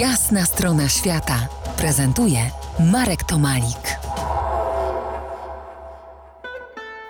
Jasna strona świata prezentuje Marek Tomalik.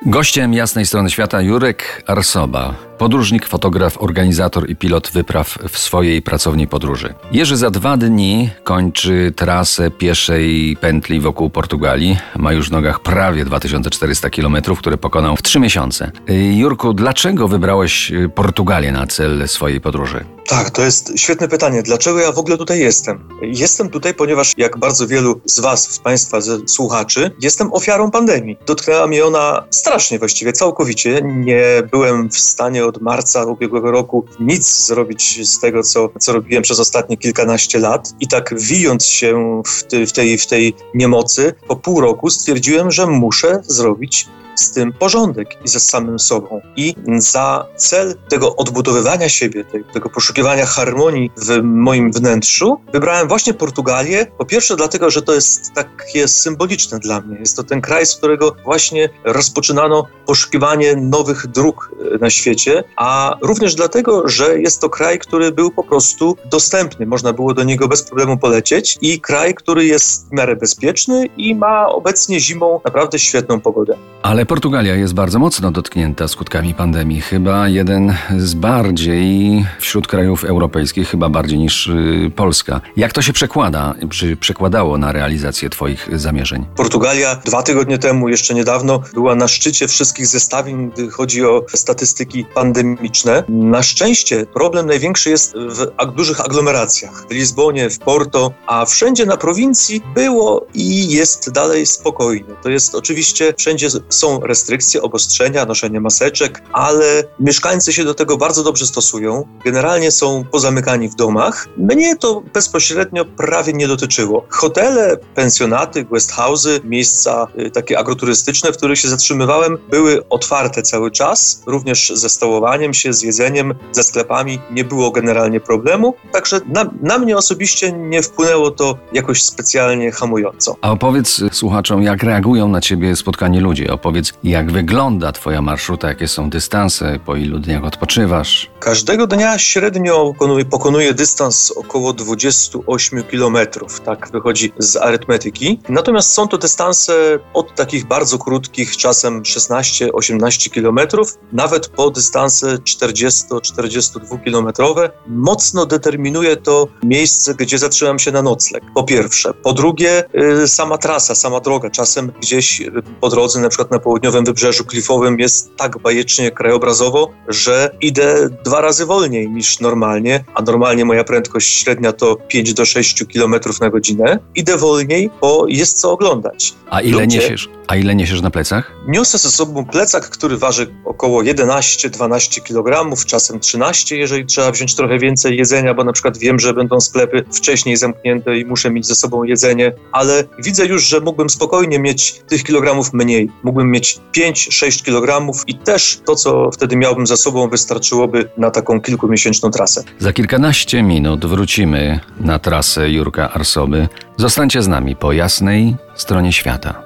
Gościem jasnej strony świata Jurek Arsoba, podróżnik, fotograf, organizator i pilot wypraw w swojej pracowni podróży. Jerzy za dwa dni kończy trasę pieszej pętli wokół Portugalii. Ma już w nogach prawie 2400 km, które pokonał w trzy miesiące. Jurku, dlaczego wybrałeś Portugalię na cel swojej podróży? Tak, to jest świetne pytanie. Dlaczego ja w ogóle tutaj jestem? Jestem tutaj, ponieważ jak bardzo wielu z Was, z Państwa, z słuchaczy, jestem ofiarą pandemii. Dotknęła mnie ona strasznie właściwie, całkowicie. Nie byłem w stanie od marca ubiegłego roku nic zrobić z tego, co, co robiłem przez ostatnie kilkanaście lat. I tak wijąc się w, ty, w, tej, w tej niemocy, po pół roku stwierdziłem, że muszę zrobić z tym porządek i ze samym sobą. I za cel tego odbudowywania siebie, tego poszukiwania harmonii w moim wnętrzu, wybrałem właśnie Portugalię. Po pierwsze, dlatego, że to jest takie symboliczne dla mnie. Jest to ten kraj, z którego właśnie rozpoczynano poszukiwanie nowych dróg e, na świecie, a również dlatego, że jest to kraj, który był po prostu dostępny. Można było do niego bez problemu polecieć i kraj, który jest w miarę bezpieczny i ma obecnie zimą naprawdę świetną pogodę. Ale Portugalia jest bardzo mocno dotknięta skutkami pandemii. Chyba jeden z bardziej wśród krajów europejskich, chyba bardziej niż y, Polska. Jak to się przekłada, czy przekładało na realizację Twoich zamierzeń? Portugalia dwa tygodnie temu, jeszcze niedawno, była na szczycie wszystkich zestawień, gdy chodzi o statystyki pandemiczne. Na szczęście problem największy jest w dużych aglomeracjach. W Lizbonie, w Porto, a wszędzie na prowincji było i jest dalej spokojnie. To jest oczywiście, wszędzie są restrykcje, obostrzenia, noszenie maseczek, ale mieszkańcy się do tego bardzo dobrze stosują. Generalnie są pozamykani w domach. Mnie to bezpośrednio prawie nie dotyczyło. Hotele, pensjonaty, guesthouse'y, miejsca y, takie agroturystyczne, w których się zatrzymywałem, były otwarte cały czas, również ze się, z jedzeniem, ze sklepami nie było generalnie problemu, także na, na mnie osobiście nie wpłynęło to jakoś specjalnie hamująco. A opowiedz słuchaczom, jak reagują na ciebie spotkani ludzie. Opowiedz jak wygląda Twoja marszruta, jakie są dystanse, po ilu dniach odpoczywasz? Każdego dnia średnio pokonuję, pokonuję dystans około 28 km, tak wychodzi z arytmetyki. Natomiast są to dystanse od takich bardzo krótkich, czasem 16-18 km, nawet po dystanse 40-42 km. Mocno determinuje to miejsce, gdzie zatrzymam się na nocleg. Po pierwsze. Po drugie, y, sama trasa, sama droga. Czasem gdzieś po drodze, na przykład na południowym wybrzeżu klifowym jest tak bajecznie krajobrazowo, że idę dwa razy wolniej niż normalnie, a normalnie moja prędkość średnia to 5 do 6 km na godzinę. Idę wolniej, bo jest co oglądać. A ile Ludzie, niesiesz? A ile niesiesz na plecach? Niosę ze sobą plecak, który waży około 11-12 kg, czasem 13, jeżeli trzeba wziąć trochę więcej jedzenia, bo na przykład wiem, że będą sklepy wcześniej zamknięte i muszę mieć ze sobą jedzenie, ale widzę już, że mógłbym spokojnie mieć tych kilogramów mniej. Mógłbym mieć 5-6 kg i też to, co wtedy miałbym za sobą, wystarczyłoby na taką kilkumiesięczną trasę. Za kilkanaście minut wrócimy na trasę Jurka Arsoby. Zostańcie z nami po jasnej stronie świata.